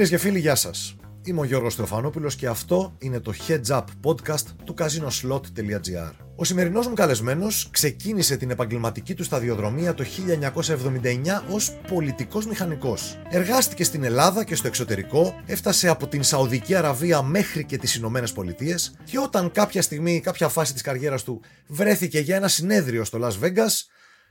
Φίλες και φίλοι, γεια σας. Είμαι ο Γιώργος Θεοφανόπουλος και αυτό είναι το Heads Up podcast του casinoslot.gr. Ο σημερινός μου καλεσμένος ξεκίνησε την επαγγελματική του σταδιοδρομία το 1979 ως πολιτικός μηχανικός. Εργάστηκε στην Ελλάδα και στο εξωτερικό, έφτασε από την Σαουδική Αραβία μέχρι και τις Ηνωμένες Πολιτείες και όταν κάποια στιγμή, κάποια φάση της καριέρας του βρέθηκε για ένα συνέδριο στο Las Vegas,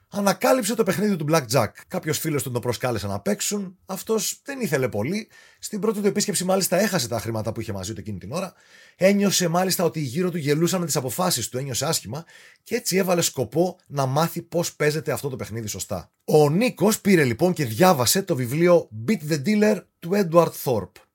ανακάλυψε το παιχνίδι του Blackjack. Κάποιος φίλος του τον προσκάλεσε να παίξουν. Αυτός δεν ήθελε πολύ. Στην πρώτη του επίσκεψη, μάλιστα, έχασε τα χρήματα που είχε μαζί του εκείνη την ώρα. Ένιωσε μάλιστα ότι γύρω του γελούσαν με τις αποφάσεις του, ένιωσε άσχημα και έτσι έβαλε σκοπό να μάθει πώς παίζεται αυτό το παιχνίδι σωστά. Ο Νίκος πήρε λοιπόν και διάβασε το βιβλίο Beat the Dealer του Edward Thorpe.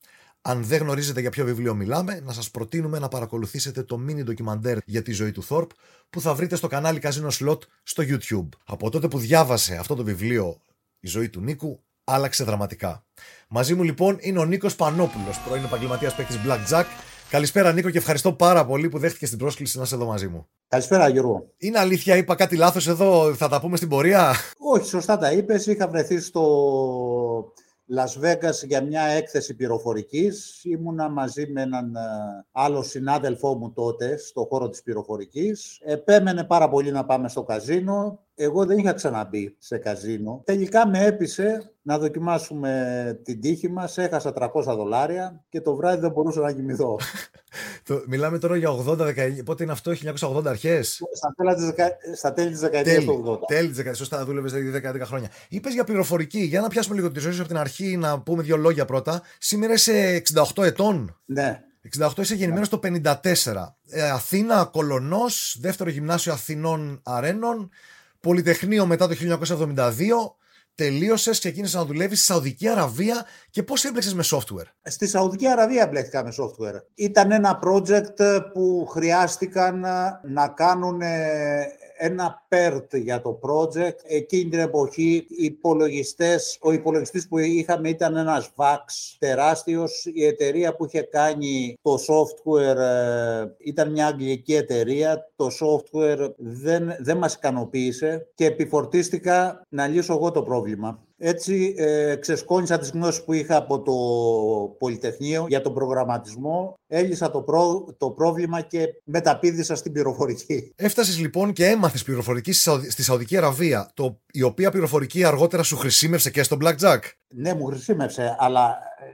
Αν δεν γνωρίζετε για ποιο βιβλίο μιλάμε, να σας προτείνουμε να παρακολουθήσετε το mini ντοκιμαντέρ για τη ζωή του Θόρπ που θα βρείτε στο κανάλι Casino Slot στο YouTube. Από τότε που διάβασε αυτό το βιβλίο «Η ζωή του Νίκου» άλλαξε δραματικά. Μαζί μου λοιπόν είναι ο Νίκος Πανόπουλος, πρώην επαγγελματίας παίκτης Blackjack. Καλησπέρα Νίκο και ευχαριστώ πάρα πολύ που δέχτηκες την πρόσκληση να είσαι εδώ μαζί μου. Καλησπέρα Γιώργο. Είναι αλήθεια, είπα κάτι λάθος εδώ, θα τα πούμε στην πορεία; Όχι, σωστά τα είπες. Είχα βρεθεί στο Las Vegas για μια έκθεση πληροφορικής. Ήμουνα μαζί με έναν ε, άλλο συνάδελφό μου τότε στο χώρο της πληροφορικής. Επέμενε πάρα πολύ να πάμε στο καζίνο. Εγώ δεν είχα ξαναμπεί σε καζίνο. Τελικά με έπεισε να δοκιμάσουμε την τύχη μας. Έχασα 300 δολάρια και το βράδυ δεν μπορούσα να κοιμηθώ. Μιλάμε τώρα για 80-19. Πότε είναι αυτό, 1980 αρχές; Στα τέλη της δεκαετίας του 80. Τέλη της δεκαετίας, σωστά, δούλευες δηλαδή 10 χρόνια. Είπες για πληροφορική. Για να πιάσουμε λίγο τη ζωή σου από την αρχή, να πούμε δύο λόγια πρώτα. Σήμερα είσαι 68 ετών; Ναι. 68 είσαι γεννημένος το 54. Ε, Αθήνα, Κολονός, δεύτερο γυμνάσιο Αθηνών Αρένων. Πολυτεχνείο μετά το 1972 τελείωσες, ξεκίνησες να δουλεύεις στη Σαουδική Αραβία και πώς έμπλεξες με software; Στη Σαουδική Αραβία μπλέχτηκα με software. Ήταν ένα project που χρειάστηκαν να κάνουν ένα PERT για το project. Εκείνη την εποχή οι υπολογιστές, ο υπολογιστής που είχαμε ήταν ένας VAX τεράστιος. Η εταιρεία που είχε κάνει το software ε, ήταν μια αγγλική εταιρεία. Το software δεν, δεν μας ικανοποίησε και επιφορτίστηκα να λύσω εγώ το πρόβλημα. Έτσι ε, ξεσκόνησα τις γνώσεις που είχα από το Πολυτεχνείο για τον προγραμματισμό, έλυσα το, το πρόβλημα και μεταπίδησα στην πληροφορική. Έφτασες λοιπόν και έμαθες πληροφορική στη Σαουδική Αραβία, το, η οποία πληροφορική αργότερα σου χρησιμεύσε και στο Blackjack. Ναι, μου χρησιμεύσε, αλλά ε,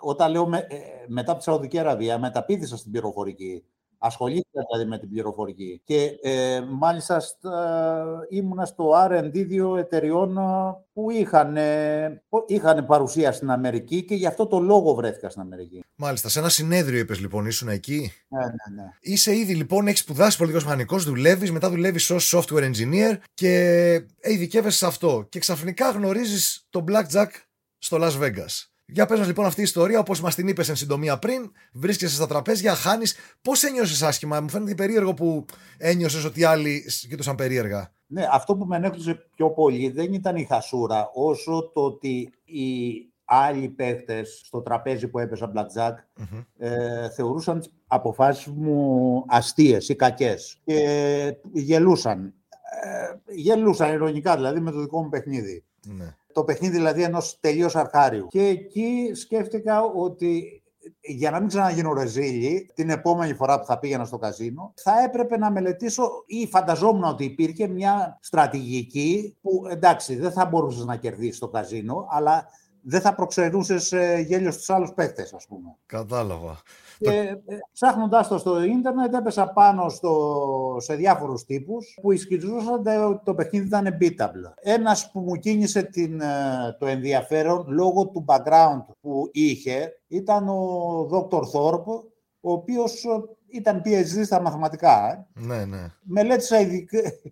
όταν λέω ε, μετά από τη Σαουδική Αραβία μεταπίδησα στην πληροφορική. Ασχολήθηκα δηλαδή με την πληροφορική. Και ε, μάλιστα στα, ήμουνα στο R&D δύο εταιριών ε, που είχαν, ε, είχαν παρουσία στην Αμερική και γι' αυτό το λόγο βρέθηκα στην Αμερική. Μάλιστα. Σε ένα συνέδριο είπες λοιπόν, ήσουν εκεί; Ναι, ναι, ναι. Είσαι ήδη λοιπόν, έχεις σπουδάσει πολιτικός μηχανικός, δουλεύεις, μετά δουλεύεις ως software engineer και ειδικεύεσαι σε αυτό. Και ξαφνικά γνωρίζεις τον Blackjack στο Las Vegas. Για πες μας λοιπόν αυτή η ιστορία, όπως μας την είπες εν συντομία πριν, βρίσκεσαι στα τραπέζια, χάνεις. Πώς ένιωσες άσχημα, μου φαίνεται περίεργο που ένιωσες ότι άλλοι κοιτούσαν περίεργα. Ναι, αυτό που με ενέχλησε πιο πολύ δεν ήταν η χασούρα, όσο το ότι οι άλλοι παίχτες στο τραπέζι που έπαιζαν blackjack mm ε, θεωρούσαν τις αποφάσεις μου αστείες ή κακές και γελούσαν. Ε, γελούσαν ειρωνικά δηλαδή με το δικό μου παιχνίδι. Ναι το παιχνίδι δηλαδή ενός τελείως αρχάριου. Και εκεί σκέφτηκα ότι για να μην ξαναγίνω ρεζίλι, την επόμενη φορά που θα πήγαινα στο καζίνο, θα έπρεπε να μελετήσω ή φανταζόμουν ότι υπήρχε μια στρατηγική που εντάξει δεν θα μπορούσες να κερδίσεις το καζίνο, αλλά δεν θα προξενούσες γέλιο στους άλλους παίκτες, ας πούμε. Κατάλαβα. Και ε, ψάχνοντας το στο ίντερνετ έπεσα πάνω στο, σε διάφορους τύπους που ισχυριζόταν ότι το παιχνίδι ήταν beatable. Ένας που μου κίνησε την, ε, το ενδιαφέρον λόγω του background που είχε ήταν ο Dr. Thorpe, ο οποίος ήταν PhD στα μαθηματικά. Ε. Ναι, ναι. Μελέτησα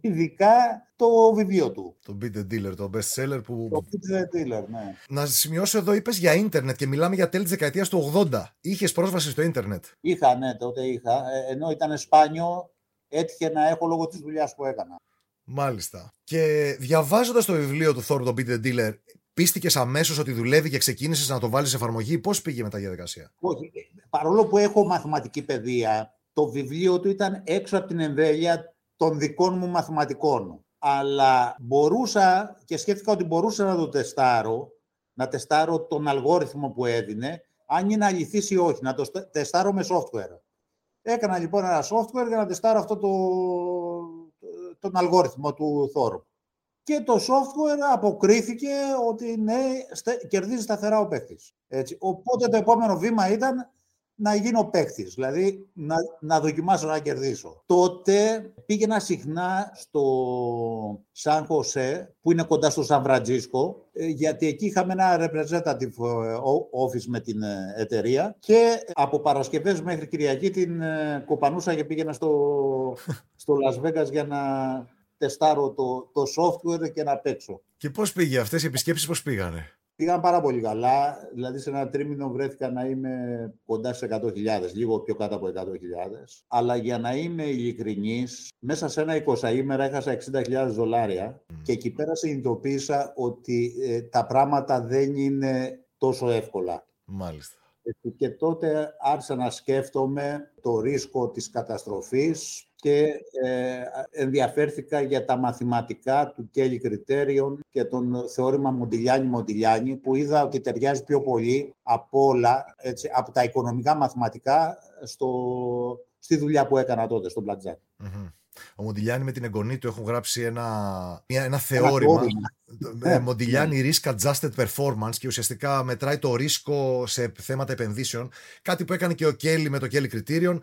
ειδικά, το βιβλίο του. Το Beat the Dealer, το best seller που... Το Beat the Dealer, ναι. Να σημειώσω εδώ, είπες για ίντερνετ και μιλάμε για τέλη της δεκαετίας του 80. Είχες πρόσβαση στο ίντερνετ; Είχα, ναι, τότε είχα. Ε, ενώ ήταν σπάνιο, έτυχε να έχω λόγω της δουλειάς που έκανα. Μάλιστα. Και διαβάζοντας το βιβλίο του Thor, το Beat the Dealer, πίστηκες αμέσως ότι δουλεύει και ξεκίνησες να το βάλεις σε εφαρμογή; Πώς πήγε μετά η διαδικασία; Όχι. Παρόλο που έχω μαθηματική παιδεία, το βιβλίο του ήταν έξω από την εμβέλεια των δικών μου μαθηματικών. Αλλά μπορούσα και σκέφτηκα ότι μπορούσα να το τεστάρω, να τεστάρω τον αλγόριθμο που έδινε αν είναι αληθής ή όχι, να το τεστάρω με software. Έκανα λοιπόν ένα software για να τεστάρω αυτό το, τον αλγόριθμο του Thor. Και το software αποκρίθηκε ότι ναι, κερδίζει σταθερά ο παίκτης. Οπότε το επόμενο βήμα ήταν να γίνω παίκτης, δηλαδή να, να δοκιμάσω να κερδίσω. Τότε πήγαινα συχνά στο Σαν Χωσέ, που είναι κοντά στο Σαν Φραντζίσκο, ε, γιατί εκεί είχαμε ένα representative ε, office με την ε, εταιρεία και από Παρασκευές μέχρι Κυριακή την κοπανούσα και πήγαινα στο, στο Las Vegas για να τεστάρω το, το software και να παίξω. Και πώς πήγε αυτές οι επισκέψεις, πώς πήγανε; Πήγαν πάρα πολύ καλά, δηλαδή σε ένα τρίμηνο βρέθηκα να είμαι κοντά σε 100.000, λίγο πιο κάτω από 100.000. Αλλά για να είμαι ειλικρινής, μέσα σε ένα 20 ημέρα έχασα 60.000 δολάρια και εκεί πέρα συνειδητοποίησα ότι ε, τα πράγματα δεν είναι τόσο εύκολα. Μάλιστα. Και τότε άρχισα να σκέφτομαι το ρίσκο της καταστροφής, και ε, ενδιαφέρθηκα για τα μαθηματικά του Κέλλη Κριτέριον και τον θεώρημα Μοντιλιάνη-Μοντιλιάνη που είδα ότι ταιριάζει πιο πολύ από όλα, έτσι, από τα οικονομικά μαθηματικά στο, στη δουλειά που έκανα τότε, στο Blackjack. mm Ο Μοντιλιάνη με την εγγονή του έχουν γράψει ένα, ένα θεώρημα. Ένα ε, Μοντιλιάνη ναι. Risk Adjusted Performance και ουσιαστικά μετράει το ρίσκο σε θέματα επενδύσεων. Κάτι που έκανε και ο Κέλλη με το Κέλλη Κριτήριον.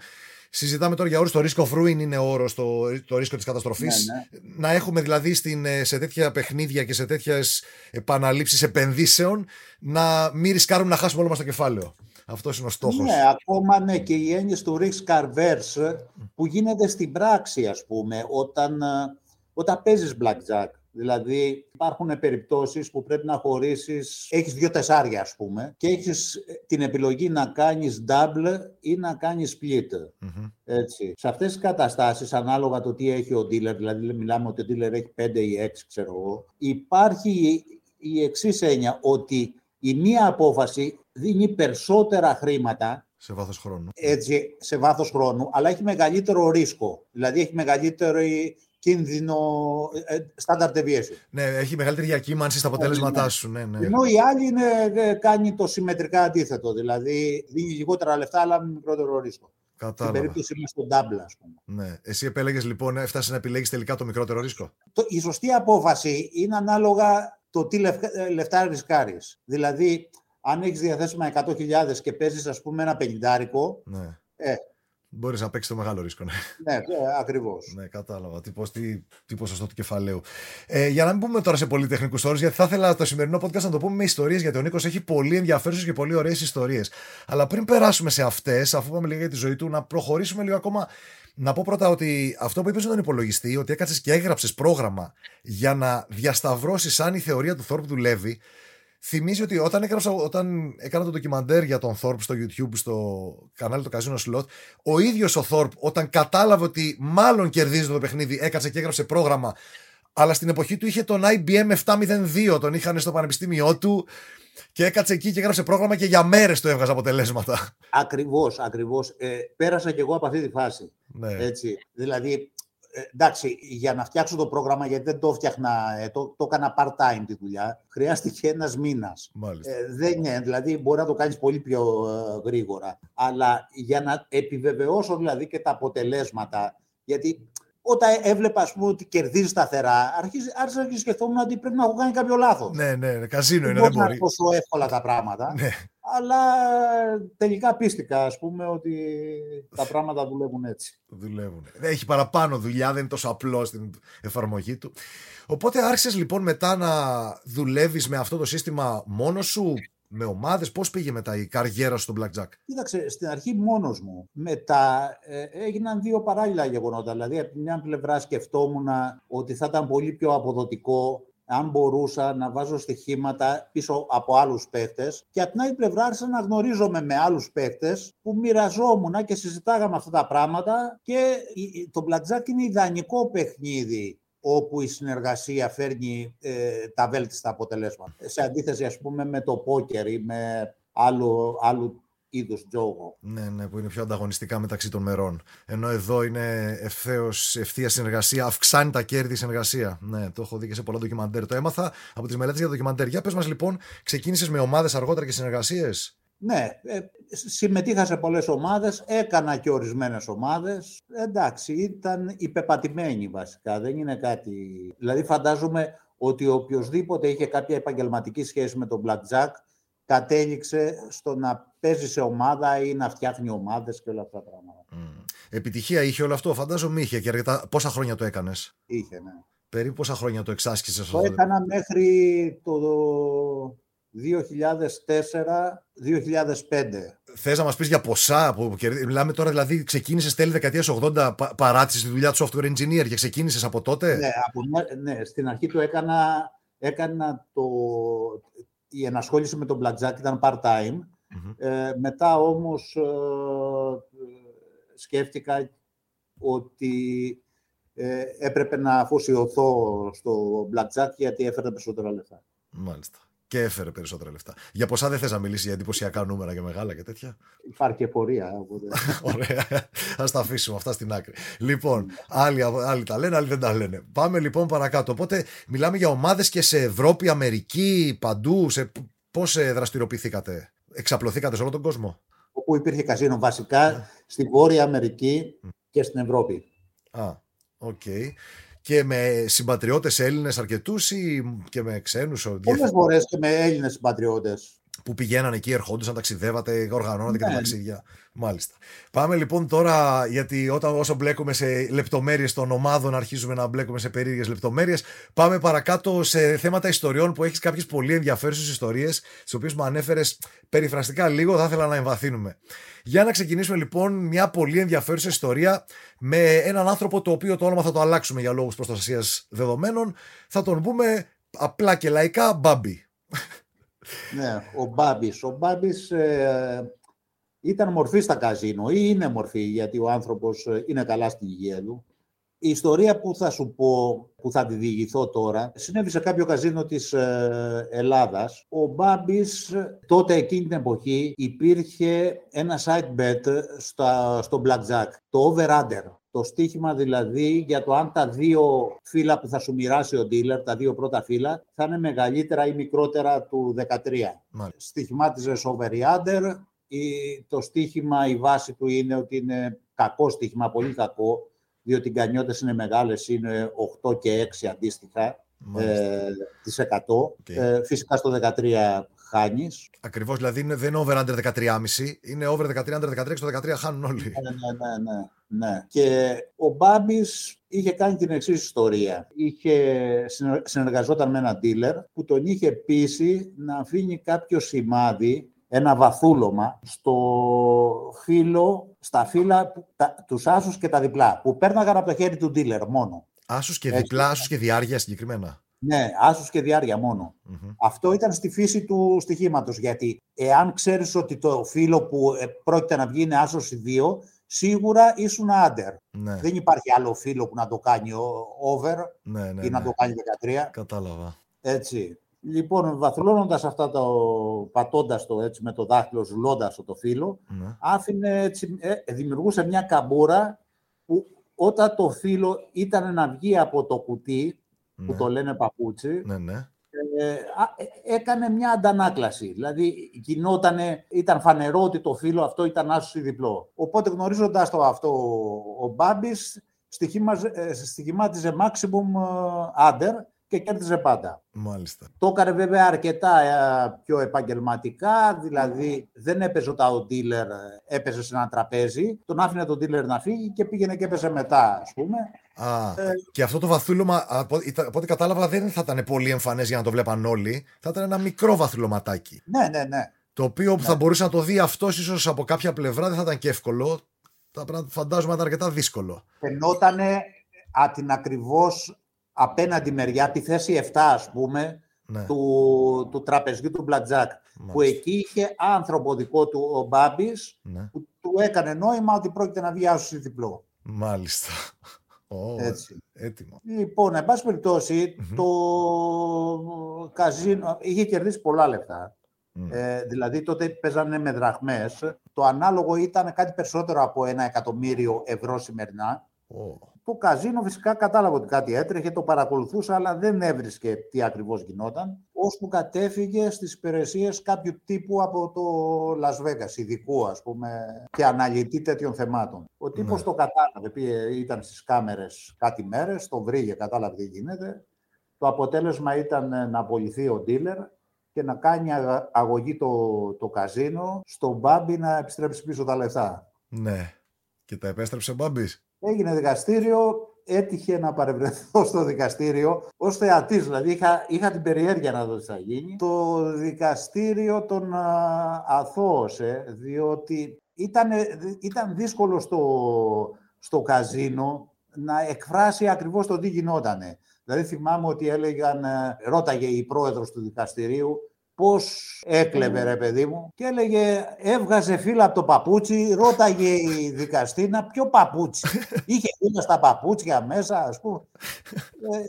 Συζητάμε τώρα για όρους. Το risk of ruin είναι όρος, το, το ρίσκο της καταστροφής. Ναι, ναι. Να έχουμε δηλαδή στην, ε, σε τέτοια παιχνίδια και σε τέτοιες επαναλήψεις επενδύσεων να μην ρισκάρουμε να χάσουμε όλο μας το κεφάλαιο. Αυτός είναι ο στόχος. Ναι, ακόμα ναι, και η έννοια του risk averse που γίνεται στην πράξη, ας πούμε, όταν, ε, όταν παίζεις blackjack. Δηλαδή υπάρχουν περιπτώσεις που πρέπει να χωρίσεις, έχεις δύο τεσσάρια ας πούμε και έχεις ε, την επιλογή να κάνεις double ή να κάνεις split. Έτσι. Σε αυτές τις καταστάσεις, ανάλογα το τι έχει ο dealer, δηλαδή μιλάμε ότι ο dealer έχει 5 ή 6 ξέρω εγώ, υπάρχει η εξής έννοια ότι η μία απόφαση δίνει περισσότερα χρήματα σε βάθος χρόνου. Έτσι, σε βάθος χρόνου, αλλά έχει μεγαλύτερο ρίσκο. Δηλαδή έχει μεγαλύτερη κίνδυνο ε, ε, standard deviation. Ναι, έχει μεγαλύτερη διακύμανση στα αποτέλεσματά ναι. σου. Ναι, ναι. Ενώ η άλλη είναι, ε, κάνει το συμμετρικά αντίθετο. Δηλαδή δίνει λιγότερα λεφτά, αλλά με μικρότερο ρίσκο. Κατάλαβα. Στην περίπτωση είναι στο double, ας πούμε. Ναι. Εσύ επέλεγες λοιπόν, έφτασες να επιλέγεις τελικά το μικρότερο ρίσκο; Το, η σωστή απόφαση είναι ανάλογα το τι λεφτά ρισκάρεις. Δηλαδή, αν έχεις διαθέσιμα 100.000 και παίζεις, ας πούμε, ένα πενιντάρικο, ναι. ε, Μπορείς να παίξεις το μεγάλο ρίσκο. Ναι, ναι ακριβώς. Ναι, κατάλαβα. Τι, τι, τι ποσοστό του κεφαλαίου. Ε, για να μην πούμε τώρα σε πολύ τεχνικού όρους, γιατί θα ήθελα το σημερινό podcast να το πούμε με ιστορίες, γιατί ο Νίκος έχει πολύ ενδιαφέρουσες και πολύ ωραίες ιστορίες. Αλλά πριν περάσουμε σε αυτές, αφού είπαμε λίγο για τη ζωή του, να προχωρήσουμε λίγο ακόμα. Να πω πρώτα ότι αυτό που είπες στον υπολογιστή, ότι έκατσε και έγραψες πρόγραμμα για να διασταυρώσεις αν η θεωρία του Θόρπ δουλεύει, θυμίζει ότι όταν, έγραψα, όταν έκανα το ντοκιμαντέρ για τον Θόρπ στο YouTube, στο κανάλι του Casino Slot, ο ίδιος ο Θόρπ, όταν κατάλαβε ότι μάλλον κερδίζει το παιχνίδι, έκατσε και έγραψε πρόγραμμα. Αλλά στην εποχή του είχε τον IBM 702, τον είχαν στο πανεπιστήμιό του και έκατσε εκεί και έγραψε πρόγραμμα και για μέρες το έβγαζε αποτελέσματα. Ακριβώς, ακριβώς. Ε, πέρασα κι εγώ από αυτή τη φάση. Ναι. Έτσι. Δηλαδή, ε, εντάξει, για να φτιάξω το πρόγραμμα, γιατί δεν το φτιάχνα, ε, το, το έκανα part-time τη δουλειά, χρειάστηκε ένας μήνας. Ε, δεν είναι, δηλαδή μπορεί να το κάνεις πολύ πιο ε, γρήγορα. Αλλά για να επιβεβαιώσω δηλαδή και τα αποτελέσματα, γιατί όταν έβλεπα ας πούμε, ότι κερδίζεις σταθερά, άρχισα να σκεφτόμουν ότι πρέπει να έχω κάνει κάποιο λάθος. Ναι, ναι, ναι, καζίνο είναι. Δεν μπορεί να είναι τόσο εύκολα τα πράγματα. Ναι. Αλλά τελικά πίστηκα, ας πούμε, ότι τα πράγματα δουλεύουν έτσι. Δουλεύουν. Έχει παραπάνω δουλειά, δεν είναι τόσο απλό στην εφαρμογή του. Οπότε άρχισες λοιπόν μετά να δουλεύεις με αυτό το σύστημα μόνος σου, με ομάδες, πώς πήγε μετά η καριέρα στο Blackjack; Κοίταξε, στην αρχή μόνος μου. Μετά ε, έγιναν δύο παράλληλα γεγονότα. Δηλαδή, από μια πλευρά σκεφτόμουν ότι θα ήταν πολύ πιο αποδοτικό αν μπορούσα να βάζω στοιχήματα πίσω από άλλους παίχτες και από την άλλη πλευρά άρχισα να γνωρίζομαι με άλλους παίχτες που μοιραζόμουν και συζητάγαμε αυτά τα πράγματα και το Blackjack είναι ιδανικό παιχνίδι όπου η συνεργασία φέρνει ε, τα βέλτιστα αποτελέσματα. Σε αντίθεση, ας πούμε, με το πόκερ ή με άλλο, άλλου είδους τζόγο. Ναι, ναι, που είναι πιο ανταγωνιστικά μεταξύ των μερών. Ενώ εδώ είναι ευθέως, ευθεία συνεργασία, αυξάνει τα κέρδη συνεργασία. Ναι, το έχω δει και σε πολλά ντοκιμαντέρ. Το έμαθα από τις μελέτες για το ντοκιμαντέρ. Για πες μας λοιπόν, ξεκίνησες με ομάδες αργότερα και συνεργασίες; Ναι, ε, συμμετείχα σε πολλές ομάδες, έκανα και ορισμένες ομάδες. Εντάξει, ήταν υπεπατημένοι βασικά, δεν είναι κάτι... Δηλαδή φαντάζομαι ότι οποιοδήποτε είχε κάποια επαγγελματική σχέση με τον Blackjack κατέληξε στο να παίζει σε ομάδα ή να φτιάχνει ομάδες και όλα αυτά τα πράγματα. Mm. Επιτυχία είχε όλο αυτό, φαντάζομαι είχε και αρκετά... Πόσα χρόνια το έκανες; Είχε, ναι. Περίπου πόσα χρόνια το εξάσκησες; Το έκανα μέχρι το 2004-2005. Θες να μας πεις για ποσά που Μιλάμε τώρα, δηλαδή, ξεκίνησες τέλη δεκαετίας 80, παράτησες τη δουλειά του software engineer και ξεκίνησες από τότε; Ναι, από, ναι, στην αρχή το έκανα, έκανα το, η ενασχόληση με τον Blackjack ήταν part-time. Ε, μετά όμως ε, σκέφτηκα ότι ε, έπρεπε να αφοσιωθώ στο Blackjack γιατί έφερε περισσότερα λεφτά. Μάλιστα και έφερε περισσότερα λεφτά. Για ποσά δεν θες να μιλήσεις για εντυπωσιακά νούμερα και μεγάλα και τέτοια; Υπάρχει και πορεία. Ωραία. Α τα αφήσουμε αυτά στην άκρη. Λοιπόν, άλλοι, άλλοι τα λένε, άλλοι δεν τα λένε. Πάμε λοιπόν παρακάτω. Οπότε μιλάμε για ομάδες και σε Ευρώπη, Αμερική, παντού. Σε... Πώς ε, δραστηριοποιηθήκατε, Εξαπλωθήκατε σε όλο τον κόσμο; Όπου υπήρχε καζίνο βασικά ναι. στη Βόρεια Αμερική και στην Ευρώπη. Α, οκ και με συμπατριώτες Έλληνες αρκετούς ή και με ξένους. Πολλές φορές και με Έλληνες συμπατριώτες. Που πηγαίναν εκεί, ερχόντουσαν, ταξιδεύατε, οργανώνατε ναι. και τα ναι. ταξίδια. Μάλιστα. Πάμε λοιπόν τώρα, γιατί όταν όσο μπλέκουμε σε λεπτομέρειες των ομάδων, αρχίζουμε να μπλέκουμε σε περίεργες λεπτομέρειες. Πάμε παρακάτω σε θέματα ιστοριών που έχεις κάποιες πολύ ενδιαφέρουσες ιστορίες, τις οποίες μου ανέφερες περιφραστικά λίγο. Θα ήθελα να εμβαθύνουμε. Για να ξεκινήσουμε λοιπόν μια πολύ ενδιαφέρουσα ιστορία με έναν άνθρωπο το οποίο το όνομα θα το αλλάξουμε για λόγους προστασίας δεδομένων. Θα τον πούμε απλά και λαϊκά Μπάμπι. Ναι, ο Μπάμπης. Ο Μπάμπης ε, ήταν μορφή στα καζίνο ή είναι μορφή γιατί ο άνθρωπος ε, είναι καλά στην υγεία του. Η ιστορία που θα σου πω, που θα τη διηγηθώ τώρα, συνέβη σε κάποιο καζίνο της ε, Ελλάδας. Ο Μπάμπης, τότε εκείνη την εποχή, υπήρχε ένα site bet στα, στο Blackjack, το over-under. Το στίχημα δηλαδή για το αν τα δύο φύλλα που θα σου μοιράσει ο dealer, τα δύο πρώτα φύλλα, θα είναι μεγαλύτερα ή μικρότερα του 13. Μάλιστα. Στοιχημάτιζες over-under, το στίχημα, η βάση του είναι ότι είναι κακό στίχημα, πολύ κακό, διότι οι γκανιώτες είναι μεγάλες, είναι 8 και 6 αντίστοιχα ε, τις 100. Ε, φυσικά στο 13 χάνεις. Ακριβώς, δηλαδή είναι, δεν είναι over under 13,5, είναι over 13 under 13, στο 13 χάνουν όλοι. Ναι, ναι, ναι, ναι, ναι. Και ο Μπάμπης είχε κάνει την εξής ιστορία. Είχε, συνεργαζόταν με ένα dealer που τον είχε πείσει να αφήνει κάποιο σημάδι ένα βαθούλωμα στο φύλλο, στα φύλλα, τα, τους άσους και τα διπλά, που πέρναγαν από το χέρι του dealer μόνο. Άσους και διπλά, άσους και διάρκεια συγκεκριμένα. Ναι, άσους και διάρκεια Αυτό ήταν στη φύση του στοιχήματος, γιατί εάν ξέρεις ότι το φύλλο που ε, πρόκειται να βγει είναι άσος ή δύο, σίγουρα ήσουν under. Ναι. Δεν υπάρχει άλλο φύλλο που να το κάνει over ναι, ναι, ή να ναι. το κάνει 13. Κατάλαβα. Έτσι. Λοιπόν, βαθλώνοντας αυτά το, πατώντας το έτσι με το δάχτυλο, ζουλώντας το φύλλο, ναι. άφηνε έτσι, ε, δημιουργούσε μια καμπούρα που όταν το φύλλο ήταν να βγει από το κουτί, που ναι. το λένε παπούτσι, ναι, ναι. Ε, ε, έκανε μια αντανάκλαση. Δηλαδή, γινότανε, ήταν φανερό ότι το φύλλο αυτό ήταν άσος ή διπλό. Οπότε, γνωρίζοντας το αυτό, ο Μπάμπης στοιχημάτιζε maximum under, και κέρδιζε πάντα. Μάλιστα. Το έκανε βέβαια αρκετά ε, πιο επαγγελματικά, δηλαδή δεν έπαιζε όταν ο dealer ε, έπαιζε σε ένα τραπέζι, τον άφηνε τον dealer να φύγει και πήγαινε και έπαιζε μετά, ας πούμε. Α, ε, και αυτό το βαθούλωμα, από, από ό,τι κατάλαβα, δεν θα ήταν πολύ εμφανές για να το βλέπαν όλοι. Θα ήταν ένα μικρό βαθουλωματάκι. Ναι, ναι, ναι. Το οποίο ναι. θα μπορούσε να το δει αυτός ίσως από κάποια πλευρά δεν θα ήταν και εύκολο. Θα φαντάζομαι ήταν αρκετά δύσκολο. Φαινότανε α, την ακριβώς απέναντι μεριά, τη θέση 7 ας πούμε, ναι. του, του τραπεζιού του Μπλατζάκ, που εκεί είχε άνθρωπο δικό του ο Μπάμπης, ναι. που του έκανε νόημα ότι πρόκειται να βγει άσωση διπλό. Μάλιστα. Oh, Έτσι. Έτοιμο. Λοιπόν, εν πάση περιπτώσει, το καζίνο είχε κερδίσει πολλά λεφτά. Ε, δηλαδή τότε παίζανε με δραχμές. Το ανάλογο ήταν κάτι περισσότερο από ένα εκατομμύριο ευρώ σημερινά. Το καζίνο φυσικά κατάλαβε ότι κάτι έτρεχε, το παρακολουθούσε, αλλά δεν έβρισκε τι ακριβώς γινόταν, ώσπου κατέφυγε στις υπηρεσίες κάποιου τύπου από το Las Vegas, ειδικού ας πούμε, και αναλυτή τέτοιων θεμάτων. Ο τύπος ναι. το κατάλαβε, πήγε, ήταν στις κάμερες κάτι μέρες, το βρήκε, κατάλαβε τι γίνεται. Το αποτέλεσμα ήταν να απολυθεί ο dealer και να κάνει αγωγή το, το καζίνο, στον Μπάμπι να επιστρέψει πίσω τα λεφτά. Ναι. Και τα επέστρεψε ο Μπάμπης. Έγινε δικαστήριο, έτυχε να παρευρεθώ στο δικαστήριο ως θεατής. Δηλαδή είχα, είχα την περιέργεια να δω τι θα γίνει. Το δικαστήριο τον αθώωσε, διότι ήταν, ήταν δύσκολο στο, στο καζίνο να εκφράσει ακριβώς το τι γινότανε. Δηλαδή θυμάμαι ότι έλεγαν, ε, ρώταγε η πρόεδρος του δικαστηρίου, Πώς έκλεβε ρε παιδί μου και έλεγε έβγαζε φύλλα από το παπούτσι, ρώταγε η δικαστήνα ποιο παπούτσι; Είχε φύλλα στα παπούτσια μέσα ας πούμε. Ε,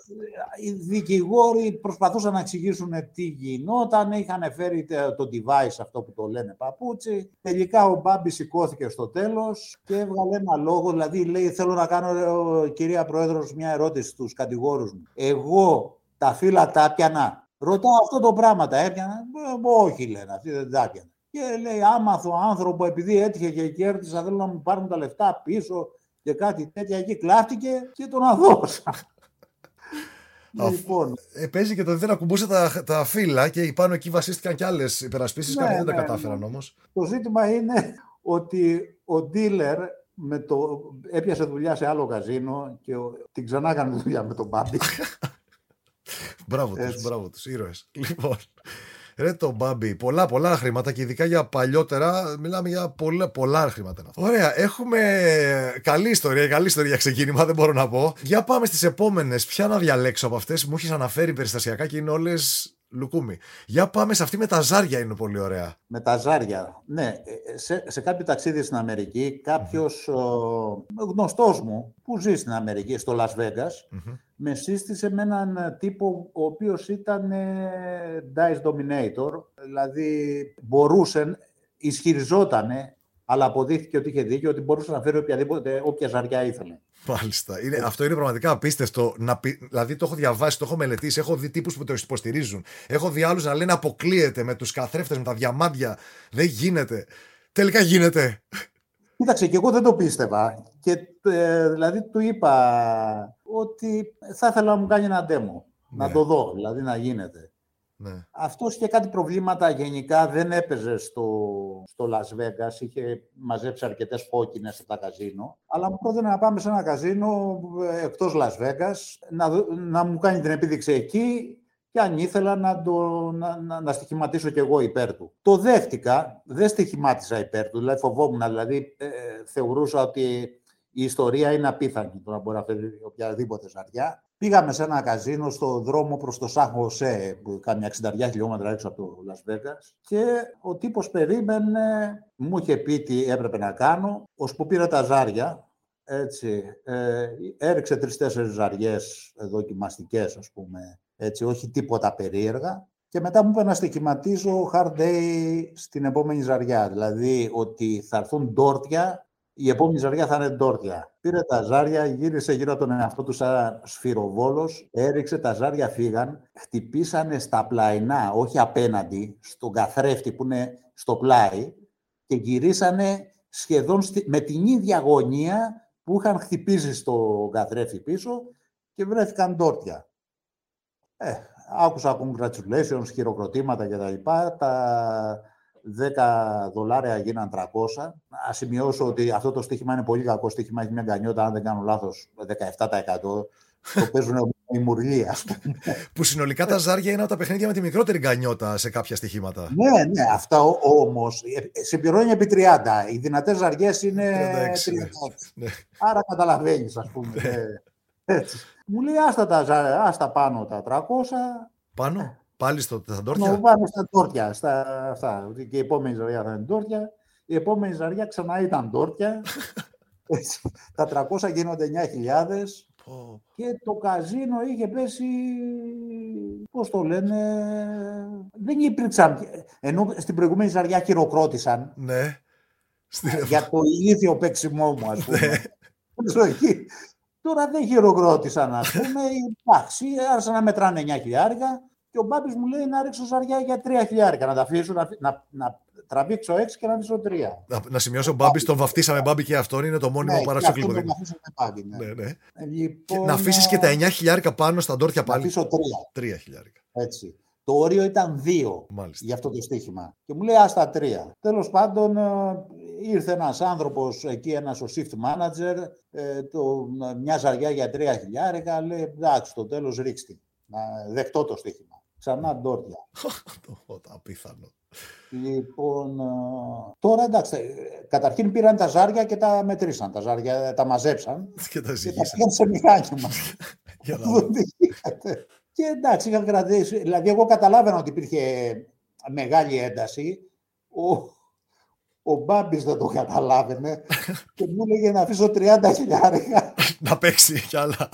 οι δικηγόροι προσπαθούσαν να εξηγήσουν τι γινόταν, είχαν φέρει το device αυτό που το λένε παπούτσι. Τελικά ο Μπάμπης σηκώθηκε στο τέλος και έβγαλε ένα λόγο, δηλαδή λέει θέλω να κάνω κυρία Πρόεδρος μια ερώτηση στους κατηγόρους μου. Εγώ τα φύλλα τα πιανα Ρωτάω αυτό το πράγμα, τα έπιανα. Ε, όχι, λένε, αυτοί δεν τα έπιανα. Και λέει, άμα ο άνθρωπο, επειδή έτυχε και κέρδισα, θέλω να μου πάρουν τα λεφτά πίσω και κάτι τέτοια. Εκεί κλάφτηκε και τον αδώσα. λοιπόν. Ε, παίζει και το δεν ακουμπούσε τα, τα φύλλα και πάνω εκεί βασίστηκαν κι άλλες υπερασπίσεις. Ναι, κάποιοι δεν τα ναι, κατάφεραν ναι. όμως. Το ζήτημα είναι ότι ο dealer με το, έπιασε δουλειά σε άλλο καζίνο και την ξανά έκανε δουλειά με τον Μπάμπη. Μπράβο τους, μπράβο τους, ήρωες. Λοιπόν, ρε το Μπάμπι, πολλά πολλά χρήματα και ειδικά για παλιότερα μιλάμε για πολλά, πολλά χρήματα. Ωραία, έχουμε καλή ιστορία, καλή ιστορία για ξεκίνημα, δεν μπορώ να πω. Για πάμε στις επόμενες. Ποια να διαλέξω από αυτές που μου έχεις αναφέρει περιστασιακά και είναι όλες Λουκούμι. Για πάμε σε αυτή με τα ζάρια, είναι πολύ ωραία. Με τα ζάρια. Ναι, σε, σε κάποιο ταξίδι στην Αμερική, κάποιος mm-hmm. γνωστός μου που ζει στην Αμερική, στο Las Vegas, με σύστησε με έναν τύπο ο οποίος ήταν ε, dice dominator, δηλαδή μπορούσε, ισχυριζόταν, αλλά αποδείχθηκε ότι είχε δίκιο, ότι μπορούσε να φέρει οποιαδήποτε, όποια ζαριά ήθελε. Μάλιστα. Είναι, αυτό είναι πραγματικά απίστευτο. Να, δηλαδή το έχω διαβάσει, το έχω μελετήσει, έχω δει τύπους που το υποστηρίζουν. Έχω δει άλλους να λένε αποκλείεται με τους καθρέφτες, με τα διαμάντια. Δεν γίνεται. Τελικά γίνεται. Κοίταξε, και εγώ δεν το πίστευα. Και ε, δηλαδή του είπα ότι θα ήθελα να μου κάνει ένα demo. Να ναι. το δω, δηλαδή να γίνεται. Ναι. Αυτός είχε κάτι προβλήματα γενικά, δεν έπαιζε στο, στο Las Vegas, είχε μαζέψει αρκετές πόκινες σε τα καζίνο, αλλά μου πρότεινε να πάμε σε ένα καζίνο ε, εκτός Las Vegas, να, να μου κάνει την επίδειξη εκεί και αν ήθελα να, το, να, να, να στοιχηματίσω κι εγώ υπέρ του. Το δέχτηκα, δεν στοιχημάτισα υπέρ του, δηλαδή φοβόμουν, δηλαδή ε, θεωρούσα ότι η ιστορία είναι απίθανη το να μπορεί να φέρει οποιαδήποτε ζαριά. Πήγαμε σε ένα καζίνο στο δρόμο προς το Σαν Χωσέ, που κάνει 60 χιλιόμετρα έξω από το Las Vegas και ο τύπος περίμενε, μου είχε πει τι έπρεπε να κάνω, ώσπου πήρε τα ζάρια, έτσι, ε, έριξε τρεις-τέσσερις ζαριές δοκιμαστικές, ας πούμε, έτσι, όχι τίποτα περίεργα. Και μετά μου είπε να στοιχηματίζω hard day στην επόμενη ζαριά. Δηλαδή ότι θα έρθουν ντόρτια η επόμενη ζαριά θα είναι ντόρτια. Πήρε τα ζάρια, γύρισε γύρω από τον εαυτό του σαν σφυροβόλος, έριξε τα ζάρια, φύγαν, χτυπήσανε στα πλαϊνά, όχι απέναντι, στον καθρέφτη που είναι στο πλάι και γυρίσανε σχεδόν με την ίδια γωνία που είχαν χτυπήσει στο καθρέφτη πίσω και βρέθηκαν ντόρτια. Ε, άκουσα congratulations, χειροκροτήματα κτλ. Τα, 10 δολάρια γίναν 300. Α σημειώσω ότι αυτό το στοίχημα είναι πολύ κακό στοίχημα. Έχει μια γκανιότα, αν δεν κάνω λάθος, 17%. το παίζουν οι μουρλοί, ας πούμε. Που συνολικά τα ζάρια είναι από τα παιχνίδια με τη μικρότερη γκανιότα σε κάποια στοιχήματα. Ναι, ναι, αυτά όμως. Ε, συμπληρώνει επί 30. Οι δυνατές ζαριές είναι 36. 36. Ναι. Άρα καταλαβαίνεις, ας πούμε. Ναι. Έτσι. Μου λέει, άστα, τα, άστα πάνω τα 300. Πάνω; Πάλι στο, στα τόρτια; Να πάμε στα τόρτια. Στα, αυτά. Και η επόμενη ζαριά θα είναι τόρτια. Η επόμενη ζαριά ξανά ήταν τόρτια. τα 300 γίνονται 9.000. Και το καζίνο είχε πέσει, πώς το λένε, δεν υπήρξαν, ενώ στην προηγούμενη ζαριά χειροκρότησαν. Ναι. Για το ίδιο παίξιμό μου, ας πούμε. Ναι. Τώρα δεν χειροκρότησαν, ας πούμε. Εντάξει, άρχισαν να μετράνε 9 χιλιάρικα και ο Μπάμπης μου λέει να ρίξω ζαριά για 3 χιλιάρικα. Να τα αφήσω, να, να, να τραβήξω 6 και να αφήσω 3. Να, να σημειώσω, ο Μπάμπης τον βαφτίσαμε Μπάμπη και αυτόν είναι το μόνιμο ναι, παρασοκλήμα. Να Μπάμπη, ναι. ναι, ναι. Λοιπόν, να αφήσεις και τα 9 χιλιάρικα πάνω στα ντόρια πάλι. Να αφήσω 3. 3 χιλιάρικα. Έτσι. Το όριο ήταν 2 Μάλιστα. για αυτό το στοίχημα. Και μου λέει άστα 3. Τέλος πάντων, ε, ήρθε ένας άνθρωπος εκεί, ένας ο shift manager, ε, το, μια ζαριά για 3 χιλιάρικα. Λέει εντάξει, στο τέλος ρίξτε. Να δεχτώ το στοίχημα. Ξανά ντόρια. Το απίθανο. Λοιπόν, τώρα εντάξει, καταρχήν πήραν τα ζάρια και τα μετρήσαν. Τα ζάρια τα μαζέψαν και τα ζυγίσαν. Και τα σε μηχάνημα. Για να και εντάξει, είχαν κρατήσει. Δηλαδή, εγώ καταλάβαινα ότι υπήρχε μεγάλη ένταση. Ο, ο Μπάμπης δεν το καταλάβαινε και μου έλεγε να αφήσω 30 χιλιάρικα. να παίξει κι άλλα.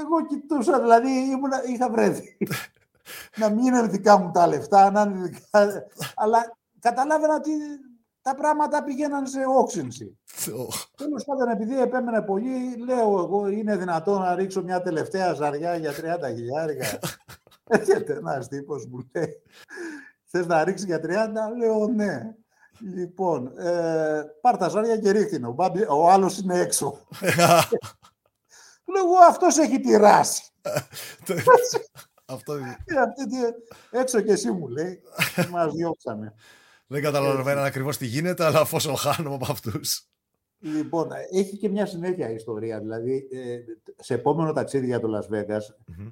Εγώ κοιτούσα, δηλαδή ήμουν, είχα βρεθεί. να μην είναι δικά μου τα λεφτά, να είναι δικά... αλλά καταλάβαινα ότι τα πράγματα πηγαίναν σε όξυνση. Τέλος πάντων, επειδή επέμενε πολύ, λέω εγώ, είναι δυνατό να ρίξω μια τελευταία ζαριά για 30 χιλιάρικα. Έρχεται ένα τύπος μου λέει, θες να ρίξεις για 30, λέω ναι. Λοιπόν, ε, πάρ τα ζάρια και ρίχνει. Ο, ο άλλος είναι έξω. Λέω, αυτός έχει τη ράση. Αυτό είναι. Έξω και εσύ μου λέει. Μας διώξαμε. Δεν καταλαβαίνω ακριβώς τι γίνεται, αλλά αφόσον χάνουμε από αυτούς. Λοιπόν, έχει και μια συνέχεια ιστορία. Δηλαδή, ε, σε επόμενο ταξίδι για το Las Vegas,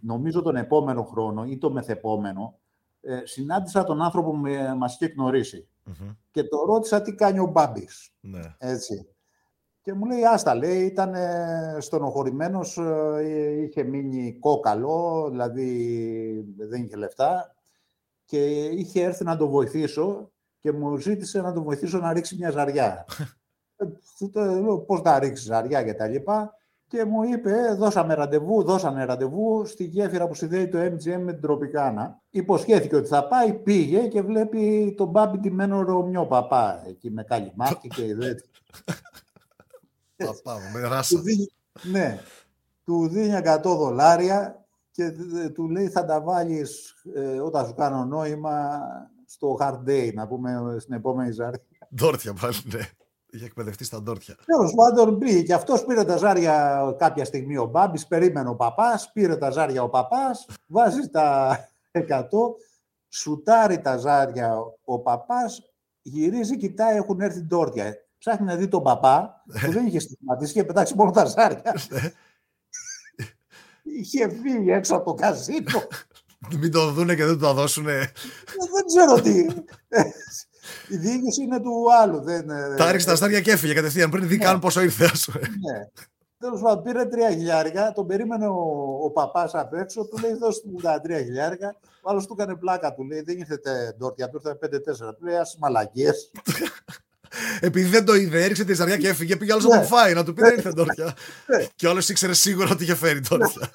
νομίζω τον επόμενο χρόνο ή το μεθεπόμενο, ε, συνάντησα τον άνθρωπο που μας είχε γνωρίσει. Και το ρώτησα τι κάνει ο Μπάμπης; Ναι. Έτσι. Και μου λέει, άστα, λέει, ήταν στενοχωρημένος, ε, είχε μείνει κόκαλο, δηλαδή δεν είχε λεφτά και είχε έρθει να το βοηθήσω και μου ζήτησε να το βοηθήσω να ρίξει μια ζαριά. Ε, πώς να ρίξεις ζαριά και τα λοιπά. Και μου είπε, δώσαμε ραντεβού, δώσανε ραντεβού στη γέφυρα που συνδέει το MGM με την Τροπικάνα. Υποσχέθηκε ότι θα πάει, πήγε και βλέπει τον Μπάμπι τιμένο Ρωμιό παπά, εκεί με καλυμάκι και δεν. Παπά, με ράσα. ναι, του δίνει 100 δολάρια και του λέει θα τα βάλεις ε, όταν σου κάνω νόημα στο hard day, να πούμε στην επόμενη ζάρια. Ντόρτια πάλι, ναι. Είχε εκπαιδευτεί στα ντόρτια. Τέλο πάντων, πήγε και αυτός πήρε τα ζάρια κάποια στιγμή ο Μπάμπης, περίμενε ο παπάς, πήρε τα ζάρια ο παπάς, βάζει τα 100, σουτάρει τα ζάρια ο παπάς, γυρίζει, κοιτάει, έχουν έρθει ντόρτια. Ψάχνει να δει τον παπά, που δεν είχε στιγματίσει και πετάξει μόνο τα ζάρια. Ναι. είχε φύγει έξω από το καζίνο. Μην το δούνε και δεν το δώσουνε. δεν ξέρω τι. Η διοίκηση είναι του άλλου. Δεν... Τα ρίξε τα στάρια και έφυγε κατευθείαν πριν δει ναι. καν πόσο ήρθε. Ναι. Τέλος πάντων, πήρε τρία χιλιάρικα, τον περίμενε ο, ο παπάς απ' έξω, του λέει: Δώσε μου τα τρία χιλιάρικα. Ο άλλος του έκανε πλάκα, του λέει: Δεν ήρθε ντόρτια, του ήρθε 5-4. Του λέει: Α μαλακίες. Επειδή δεν το είδε, έριξε τη ζαριά και έφυγε. Πήγε άλλος να τον ναι. φάει, να του πει: Δεν ήρθε ντόρτια. Ναι. και όλος ήξερε σίγουρα ότι είχε φέρει ντόρτια.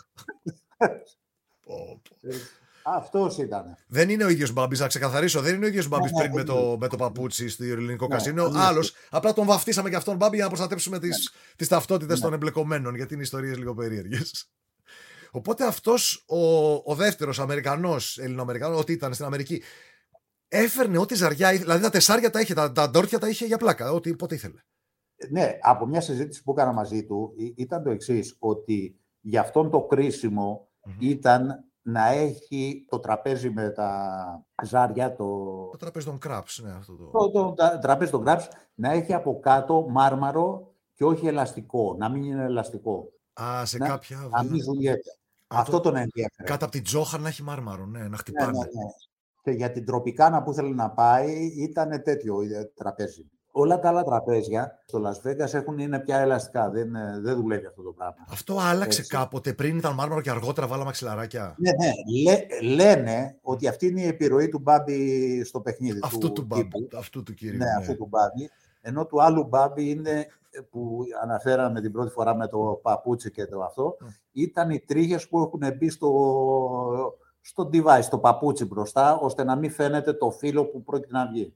Αυτός ήταν. Δεν είναι ο ίδιος Μπάμπης, να ξεκαθαρίσω. Δεν είναι ο ίδιος Μπάμπης ναι, πριν ναι, με το, με το παπούτσι στο ελληνικό ναι, καζίνο. Άλλος. Απλά τον βαφτίσαμε και αυτόν Μπάμπη για να προστατέψουμε τι τις ταυτότητες των εμπλεκομένων, γιατί είναι ιστορίες λίγο περίεργες. Οπότε αυτός ο, ο δεύτερος Αμερικανός, Ελληνοαμερικανός, ότι ήταν στην Αμερική, έφερνε ό,τι ζαριά, δηλαδή τα τεσσάρια τα είχε, τα, τα ντόρτια τα είχε για πλάκα, ό,τι πότε ήθελε. Ναι, από μια συζήτηση που έκανα μαζί του ήταν το εξής, ότι για αυτόν το κρίσιμο ήταν να έχει το τραπέζι με τα ζάρια. Το, το τραπέζι των κράπς, ναι. Αυτό το... Το, το, το τραπέζι των κράπς να έχει από κάτω μάρμαρο και όχι ελαστικό. Να μην είναι ελαστικό. Α, σε να, κάποια... Να μην ζουλιέται. Αυτό τον ενδιαφέρει. Κάτω από την τζόχα να έχει μάρμαρο, ναι, να χτυπάνε. Ναι, ναι, ναι. Και για την τροπικάνα που ήθελε να πάει ήταν τέτοιο τραπέζι. Όλα τα άλλα τραπέζια στο Las Vegas έχουν, είναι πια ελαστικά. Δεν, ε, δεν δουλεύει αυτό το πράγμα. Αυτό άλλαξε Έτσι. κάποτε. Πριν ήταν μάρμαρο και αργότερα βάλαμε μαξιλαράκια. Ναι, ναι. Λέ, λένε ότι αυτή είναι η επιρροή του Μπάμπη στο παιχνίδι. Αυτού του, του Μπάμπη. Αυτού του κύριου. Ναι, ναι, αυτού του Μπάμπη. Ενώ του άλλου Μπάμπη είναι που αναφέραμε την πρώτη φορά με το παπούτσι και το αυτό, mm. ήταν οι τρίχες που έχουν μπει στο, στο device, στο παπούτσι μπροστά, ώστε να μην φαίνεται το φύλλο που πρόκειται να βγει.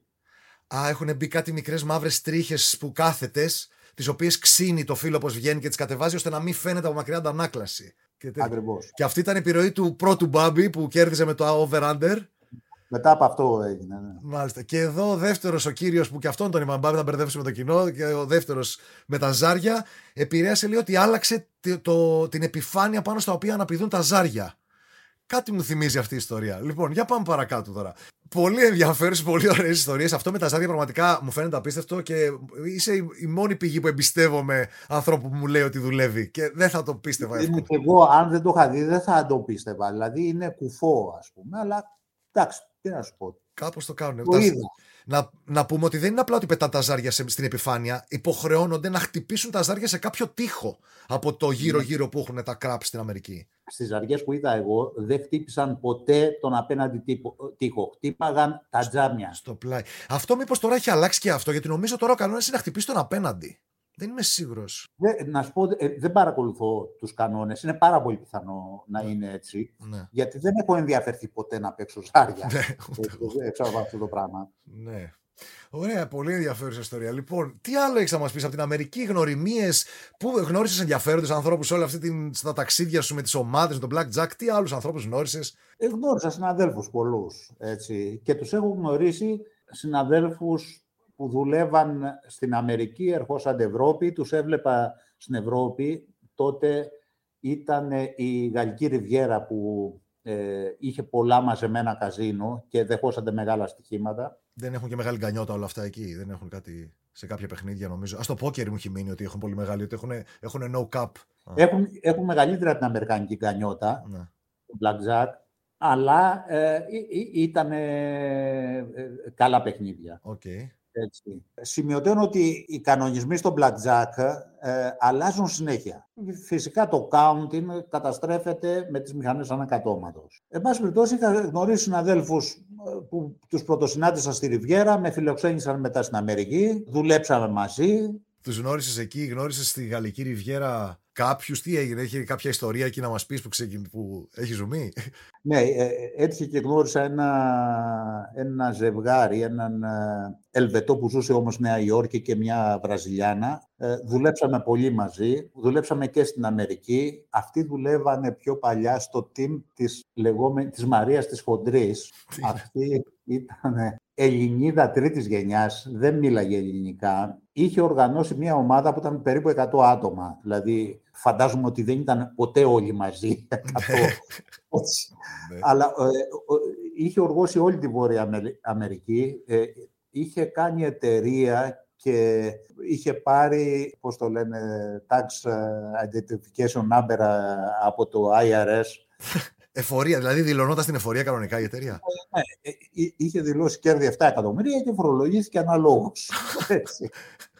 Α, έχουν μπει κάτι μικρές μαύρες τρίχες που κάθετες. τις οποίες ξύνει το φύλλο όπως βγαίνει και τις κατεβάζει ώστε να μην φαίνεται από μακριά αντανάκλαση. Και, Ακριβώς. και αυτή ήταν η επιρροή του πρώτου Μπάμπη που κέρδιζε με το over-under. Μετά από αυτό έγινε. Ναι. Μάλιστα. Και εδώ ο δεύτερος, ο κύριος που και αυτόν τον είπαμε, Μπάμπη, να μπερδέψουμε το κοινό, και ο δεύτερος με τα ζάρια, επηρέασε λέει ότι άλλαξε το, το, την επιφάνεια πάνω στα οποία αναπηδούν τα ζάρια. Κάτι μου θυμίζει αυτή η ιστορία. Λοιπόν, για πάμε παρακάτω τώρα. Πολύ ενδιαφέρουσες, πολύ ωραίες ιστορίες. Αυτό με τα ζάρια πραγματικά μου φαίνεται απίστευτο και είσαι η μόνη πηγή που εμπιστεύομαι ανθρώπου που μου λέει ότι δουλεύει και δεν θα το πίστευα. Είναι και εγώ, αν δεν το είχα δει, δεν θα το πίστευα. Δηλαδή είναι κουφό, ας πούμε, αλλά εντάξει, τι να σου πω. Κάπως το κάνουν. Το είδα. Να, να πούμε ότι δεν είναι απλά ότι πετάνε τα ζάρια σε- στην επιφάνεια. Υποχρεώνονται να χτυπήσουν τα ζάρια σε κάποιο τοίχο από το γύρω-γύρω που έχουν τα κραπ στην Αμερική. Στις ζαριές που είδα εγώ, δεν χτύπησαν ποτέ τον απέναντι τύπο- τοίχο. Χτύπαγαν τα τζάμια. Στο πλάι. Αυτό μήπως τώρα έχει αλλάξει και αυτό, γιατί νομίζω τώρα ο κανόνας είναι να χτυπήσει τον απέναντι. Δεν είμαι σίγουρος. Δεν, να σου πω, ε, δεν παρακολουθώ τους κανόνες. Είναι πάρα πολύ πιθανό να είναι έτσι. Ναι. Γιατί δεν έχω ενδιαφερθεί ποτέ να παίξω ζάρια. Ναι, ούτε εγώ. Ε, Έξω από αυτό το πράγμα. ναι. Ωραία, πολύ ενδιαφέρουσα ιστορία. Λοιπόν, τι άλλο έχεις να μας πεις από την Αμερική, γνωριμίες, πού γνώρισες ενδιαφέροντες ανθρώπους όλα αυτή την, στα ταξίδια σου με τις ομάδες, με τον Blackjack, τι άλλους ανθρώπους γνώρισες; Ε, γνώρισα συναδέλφους πολλούς, έτσι. Και τους έχω γνωρίσει συναδέλφους που δουλεύαν στην Αμερική, ερχόσαν Ευρώπη, τους έβλεπα στην Ευρώπη. Τότε ήταν η Γαλλική Ριβιέρα που ε, είχε πολλά μαζεμένα καζίνο και δεχόσατε μεγάλα στοιχήματα. Δεν έχουν και μεγάλη γκανιότα όλα αυτά εκεί. Δεν έχουν κάτι σε κάποια παιχνίδια, νομίζω. Α το πόκερ μου έχει μείνει ότι έχουν πολύ μεγάλη, ότι έχουν, έχουν no cap. Α, Έχουν, έχουν μεγαλύτερα την Αμερικανική γκανιότα, ναι. το Blackjack, αλλά ε, ήταν καλά παιχνίδια. Οκ. Έτσι. Σημειωτέον ότι οι κανονισμοί στο blackjack ε, αλλάζουν συνέχεια. Φυσικά το counting καταστρέφεται με τις μηχανές ανακατώματος. Εν πάση περιπτώσει είχα γνωρίσει συναδέλφους ε, που τους πρωτοσυνάντησα στη Ριβιέρα, με φιλοξένησαν μετά στην Αμερική, δουλέψαμε μαζί. Τους γνώρισες εκεί, γνώρισες στη Γαλλική Ριβιέρα κάποιους; Τι έγινε, έχει κάποια ιστορία εκεί να μας πεις που, ξεκιν... που έχει ζουμί; Ναι, ε, έτυχε και γνώρισα ένα, ένα ζευγάρι, έναν ε, Ελβετό που ζούσε όμως Νέα Υόρκη και μια Βραζιλιάνα. Ε, δουλέψαμε πολύ μαζί, δουλέψαμε και στην Αμερική. Αυτοί δουλεύανε πιο παλιά στο team της, λεγόμενη, της Μαρίας της Χοντρής. Αυτή ήταν Ελληνίδα τρίτης γενιάς, δεν μίλαγε ελληνικά. Είχε οργανώσει μια ομάδα που ήταν περίπου 100 άτομα. Δηλαδή, φαντάζομαι ότι δεν ήταν ποτέ όλοι μαζί. 100. Έτσι. Ναι. Αλλά ε, ο- είχε οργώσει όλη τη Βόρεια Αμε- Αμερική. Ε, είχε κάνει εταιρεία και είχε πάρει, πώς το λένε, tax ε, identification number ε, από το IRS. Εφορία, δηλαδή δηλωνώντα την εφορία κανονικά η εταιρεία; Ε, εί- είχε δηλώσει κέρδη 7 εκατομμύρια και φορολογήθηκε αναλόγως.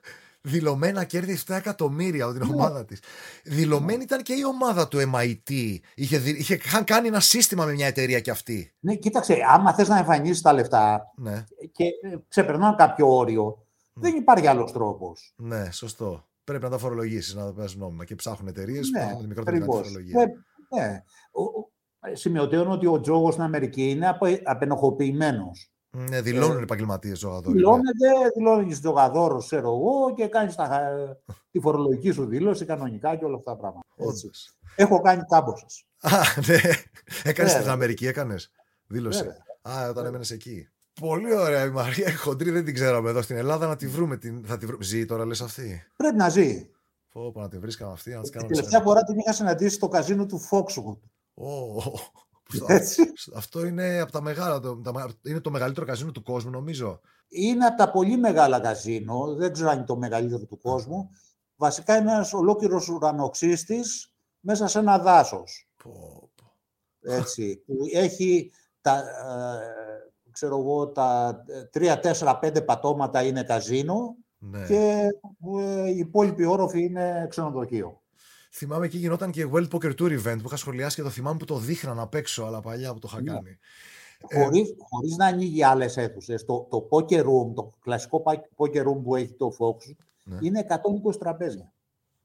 Έτσι. Δηλωμένα κέρδη 7 εκατομμύρια από την Ναι. ομάδα της. Δηλωμένη ήταν και η ομάδα του MIT. Είχε, δι- είχε, είχαν κάνει ένα σύστημα με μια εταιρεία κι αυτή. ναι, κοίταξε, άμα θες να εμφανίσεις τα λεφτά Ναι, και ε, ξεπερνάνε κάποιο όριο, δεν υπάρχει άλλος τρόπος. ναι, σωστό. Πρέπει να τα φορολογήσεις, να τα πα νόμιμα. Και ψάχνουν εταιρείες που Ναι, έχουν τη μικρότερη δυνατή ακριβώς. φορολογίας. Ναι, ναι. Ο- ο- Σημειωτέων ότι ο τζόγος στην Αμερική είναι απο- απενοχοποιημένος. Ναι, δηλώνουν επαγγελματίες ζωγαδόροι. ναι. Δηλώνεται, δηλώνεις τζογαδόρος, ξέρω εγώ, και κάνεις τα, τη φορολογική σου δήλωση κανονικά και όλα αυτά τα πράγματα. Έτσι. Όντως. Έχω κάνει κάμποσες. Α, ναι. Έκανες στην Βέβαια. Αμερική, έκανες. Δήλωσε. Βέβαια. Α, όταν έμενες εκεί. Πολύ ωραία η Μαρία η Χοντρή, δεν την ξέραμε εδώ στην Ελλάδα να τη βρούμε. Την... Θα τη βρούμε. Ζει τώρα, λες αυτή; Πρέπει να ζει. Πω, πω, να τη βρίσκαμε αυτή, να της Την κάνουμε. τελευταία φορά την είχα συναντήσει στο καζίνο του Foxwood. Ω, Έτσι. Αυτό είναι από τα μεγάλα. Το, τα- είναι το μεγαλύτερο καζίνο του κόσμου, νομίζω. Είναι από τα πολύ μεγάλα καζίνο, δεν ξέρω αν είναι το μεγαλύτερο του κόσμου. Βασικά είναι ένας ολόκληρος ουρανοξύστης μέσα σε ένα δάσος. Πω, πω. έτσι, που έχει τα, ε, ξέρω εγώ, τα 3, 4, 5 πατώματα είναι καζίνο Ναι. και ε, οι υπόλοιποι όροφοι είναι ξενοδοχείο. Θυμάμαι εκεί γινόταν και World Poker Tour event που είχα σχολιάσει και το θυμάμαι που το δείχναν απ' έξω, αλλά παλιά που το είχα Ναι. κάνει. Ε, Χωρίς, χωρίς να ανοίγει άλλες αίθουσες. Το, το poker room, το κλασικό πα- poker room που έχει το Fox, Ναι. είναι 120 τραπέζια.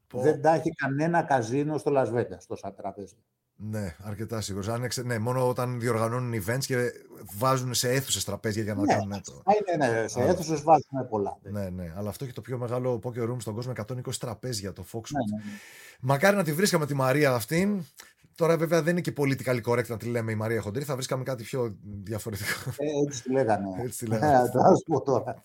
πω, Δεν τα έχει κανένα καζίνο στο Las Vegas, τόσα τραπέζια. Ναι, αρκετά σίγουρος. Ναι, μόνο όταν διοργανώνουν events και βάζουν σε αίθουσες τραπέζια για να ναι, κάνουν το. Ναι, ναι, σε αίθουσες βάζουν πολλά. Ναι, ναι, αλλά αυτό έχει το πιο μεγάλο poker room στον κόσμο, 120 τραπέζια, το Fox. Ναι, ναι, ναι. Μακάρι να τη βρίσκαμε τη Μαρία αυτήν. Τώρα βέβαια δεν είναι και political correct να τη λέμε η Μαρία Χοντρή, θα βρίσκαμε κάτι πιο διαφορετικό. Ε, έτσι τη λέγανε. Έτσι τη λέγανε. πω τώρα.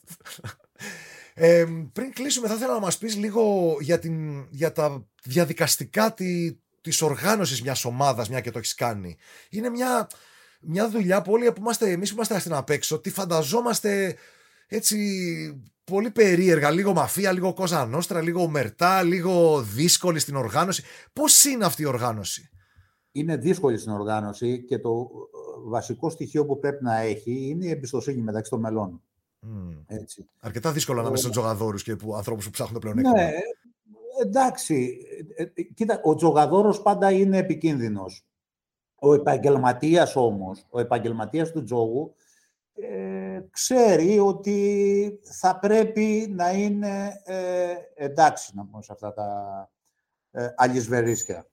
Ε, πριν κλείσουμε, θα ήθελα να μας πεις λίγο για, την, για τα διαδικαστικά τη, της οργάνωσης μιας ομάδας, μια και το έχεις κάνει. Είναι μια, μια δουλειά που όλοι που είμαστε, εμείς που είμαστε στην απέξω, τι φανταζόμαστε έτσι πολύ περίεργα, λίγο μαφία, λίγο κόζα νόστρα, λίγο μερτά, λίγο δύσκολη στην οργάνωση. Πώς είναι αυτή η οργάνωση; Είναι δύσκολη στην οργάνωση και το ε, βασικό στοιχείο που πρέπει να έχει είναι η εμπιστοσύνη μεταξύ των μελών. Mm. Έτσι. Αρκετά δύσκολο ανάμεσα στου τζογαδόρους και που, ανθρώπους που ψάχνουν πλέον Ναι, εντάξει. Ε, ε, κοίτα, ο τζογαδόρος πάντα είναι επικίνδυνος. Ο επαγγελματίας όμως, ο επαγγελματίας του τζόγου, ε, ξέρει ότι θα πρέπει να είναι ε, εντάξει να πούμε σε αυτά τα ε, αλυσβερίσκια.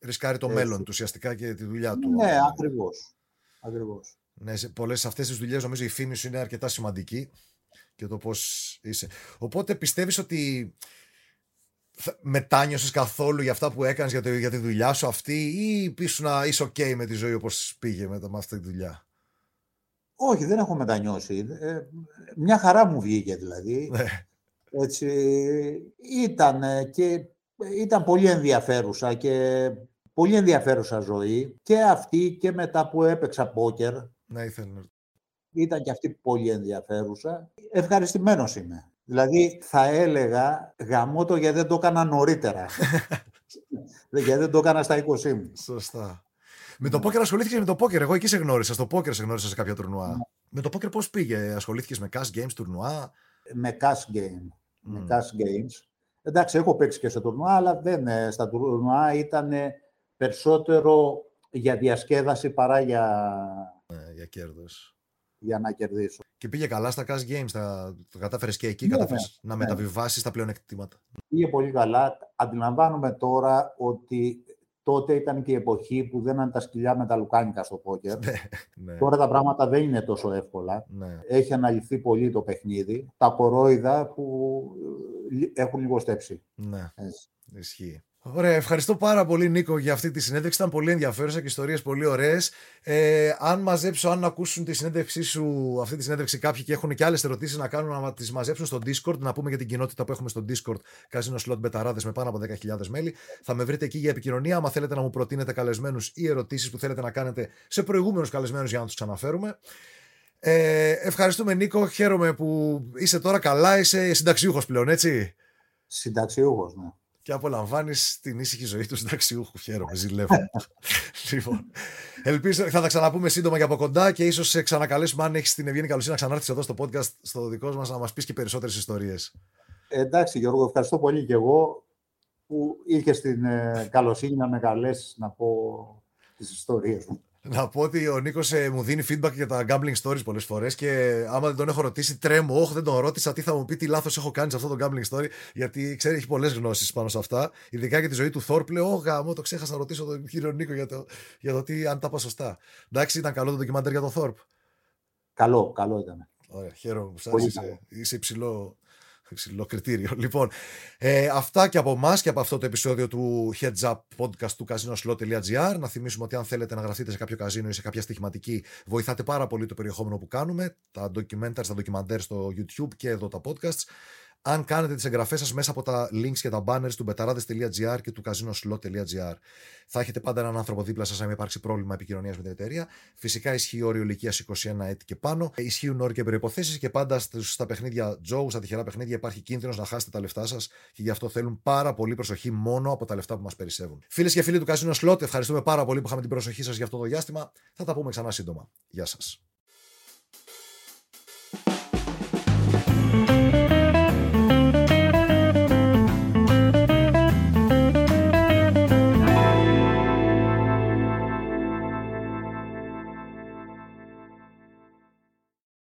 Ρισκάρει το μέλλον του ουσιαστικά και τη δουλειά του. Ναι, ακριβώς. ακριβώς. Ναι, σε πολλές αυτές τις δουλειές νομίζω η φήμη σου είναι αρκετά σημαντική και το πώς είσαι. Οπότε πιστεύεις ότι μετάνιωσες καθόλου για αυτά που έκανες για, για τη δουλειά σου αυτή ή πίσω να είσαι ok με τη ζωή όπως πήγε με, με αυτή τη δουλειά; Όχι, δεν έχω μετανιώσει. Ε, μια χαρά μου βγήκε δηλαδή. Ναι. Έτσι, ήταν και ήταν πολύ ενδιαφέρουσα και πολύ ενδιαφέρουσα ζωή και αυτή και μετά που έπαιξα πόκερ. Ναι, ήθελα. Ήταν και αυτή πολύ ενδιαφέρουσα. Ευχαριστημένος είμαι. Δηλαδή θα έλεγα γαμώ το γιατί δεν το έκανα νωρίτερα. γιατί δεν το έκανα στα 20 μου. Σωστά. Με το πόκερ ασχολήθηκες με το πόκερ. Εγώ εκεί σε γνώρισα. Στο πόκερ σε γνώρισα σε κάποια τουρνουά. Ναι. Με το πόκερ πώς πήγε, ασχολήθηκες με cash games τουρνουά; Με cash game. Με cash games. Εντάξει, έχω παίξει και σε τουρνουά, αλλά δεν, ε, στα τουρνουά ήταν περισσότερο για διασκέδαση παρά για. Ναι, για κέρδος για να κερδίσω. Και πήγε καλά στα cash games, τα... το κατάφερες και εκεί, ναι, κατάφερες να ναι. μεταβιβάσεις τα πλεονεκτήματα. Πήγε πολύ καλά. Αντιλαμβάνομαι τώρα ότι τότε ήταν και η εποχή που δεν ήταν τα σκυλιά με τα λουκάνικα στο πόκερ. Ναι, ναι. Τώρα τα πράγματα δεν είναι τόσο εύκολα. Ναι. Έχει αναλυθεί πολύ το παιχνίδι. Τα κορόιδα που έχουν λιγοστέψει. Ναι, Έτσι. ισχύει. Ωραία, ευχαριστώ πάρα πολύ Νίκο για αυτή τη συνέντευξη. Ήταν πολύ ενδιαφέρουσα και ιστορίες πολύ ωραίες. Ε, αν μαζέψω, αν ακούσουν τη συνέντευξή σου, αυτή τη συνέντευξη κάποιοι και έχουν και άλλες ερωτήσεις να κάνουν, να τις μαζέψουν στο Discord, να πούμε για την κοινότητα που έχουμε στο Discord, Casino Slot Μπεταράδες με πάνω από 10.000 μέλη. Θα με βρείτε εκεί για επικοινωνία. Αν θέλετε να μου προτείνετε καλεσμένους ή ερωτήσεις που θέλετε να κάνετε σε προηγούμενους καλεσμένους για να τους ξαναφέρουμε. Ε, ευχαριστούμε Νίκο. Χαίρομαι που είσαι τώρα καλά. Είσαι συνταξιούχος πλέον, έτσι; Συνταξιούχος, ναι και απολαμβάνεις την ήσυχη ζωή του συνταξιούχου. Χαίρομαι, ζηλεύω. λοιπόν, ελπίζω θα τα ξαναπούμε σύντομα και από κοντά και ίσως σε ξανακαλέσουμε αν έχεις την ευγενή καλοσύνη να ξανάρθεις εδώ στο podcast στο δικό μας να μας πεις και περισσότερες ιστορίες. Εντάξει, Γιώργο, ευχαριστώ πολύ και εγώ που είχε την ε, καλοσύνη να με καλέσεις να πω τις ιστορίες μου. Να πω ότι ο Νίκος ε, μου δίνει feedback για τα gambling stories πολλές φορές και άμα δεν τον έχω ρωτήσει, τρέμω. Όχι, δεν τον ρώτησα τι θα μου πει, τι λάθος έχω κάνει σε αυτό το gambling story, γιατί ξέρει, έχει πολλές γνώσεις πάνω σε αυτά. Ειδικά για τη ζωή του Θόρπ. Λέω, γάμο, το ξέχασα να ρωτήσω τον κύριο Νίκο για το, για το τι, αν τα είπα σωστά. Εντάξει, ήταν καλό το ντοκιμαντέρ για τον Θόρπ. Καλό, καλό ήταν. Ωραία, χαίρομαι που είσαι, είσαι υψηλό Υψηλό κριτήριο. Λοιπόν, ε, αυτά και από εμάς και από αυτό το επεισόδιο του Heads Up podcast του casinoslot.gr. Να θυμίσουμε ότι αν θέλετε να γραφτείτε σε κάποιο καζίνο ή σε κάποια στοιχηματική, βοηθάτε πάρα πολύ το περιεχόμενο που κάνουμε. Τα documentaries, τα ντοκιμαντέρ στο YouTube και εδώ τα podcasts. Αν κάνετε τις εγγραφές σας μέσα από τα links και τα banners του betarades.gr και του casinoslot.gr, θα έχετε πάντα έναν άνθρωπο δίπλα σας αν υπάρξει πρόβλημα επικοινωνίας με την εταιρεία. Φυσικά ισχύει όριο ηλικίας 21 έτη και πάνω. Ισχύουν όροι και προποθέσει και πάντα στα παιχνίδια Joe, στα τυχερά παιχνίδια, υπάρχει κίνδυνος να χάσετε τα λεφτά σας και γι' αυτό θέλουν πάρα πολύ προσοχή μόνο από τα λεφτά που μας περισσεύουν. Φίλες και φίλοι του Casino Slot, ευχαριστούμε πάρα πολύ που είχαμε την προσοχή σας για αυτό το διάστημα. Θα τα πούμε ξανά σύντομα. Γεια σας.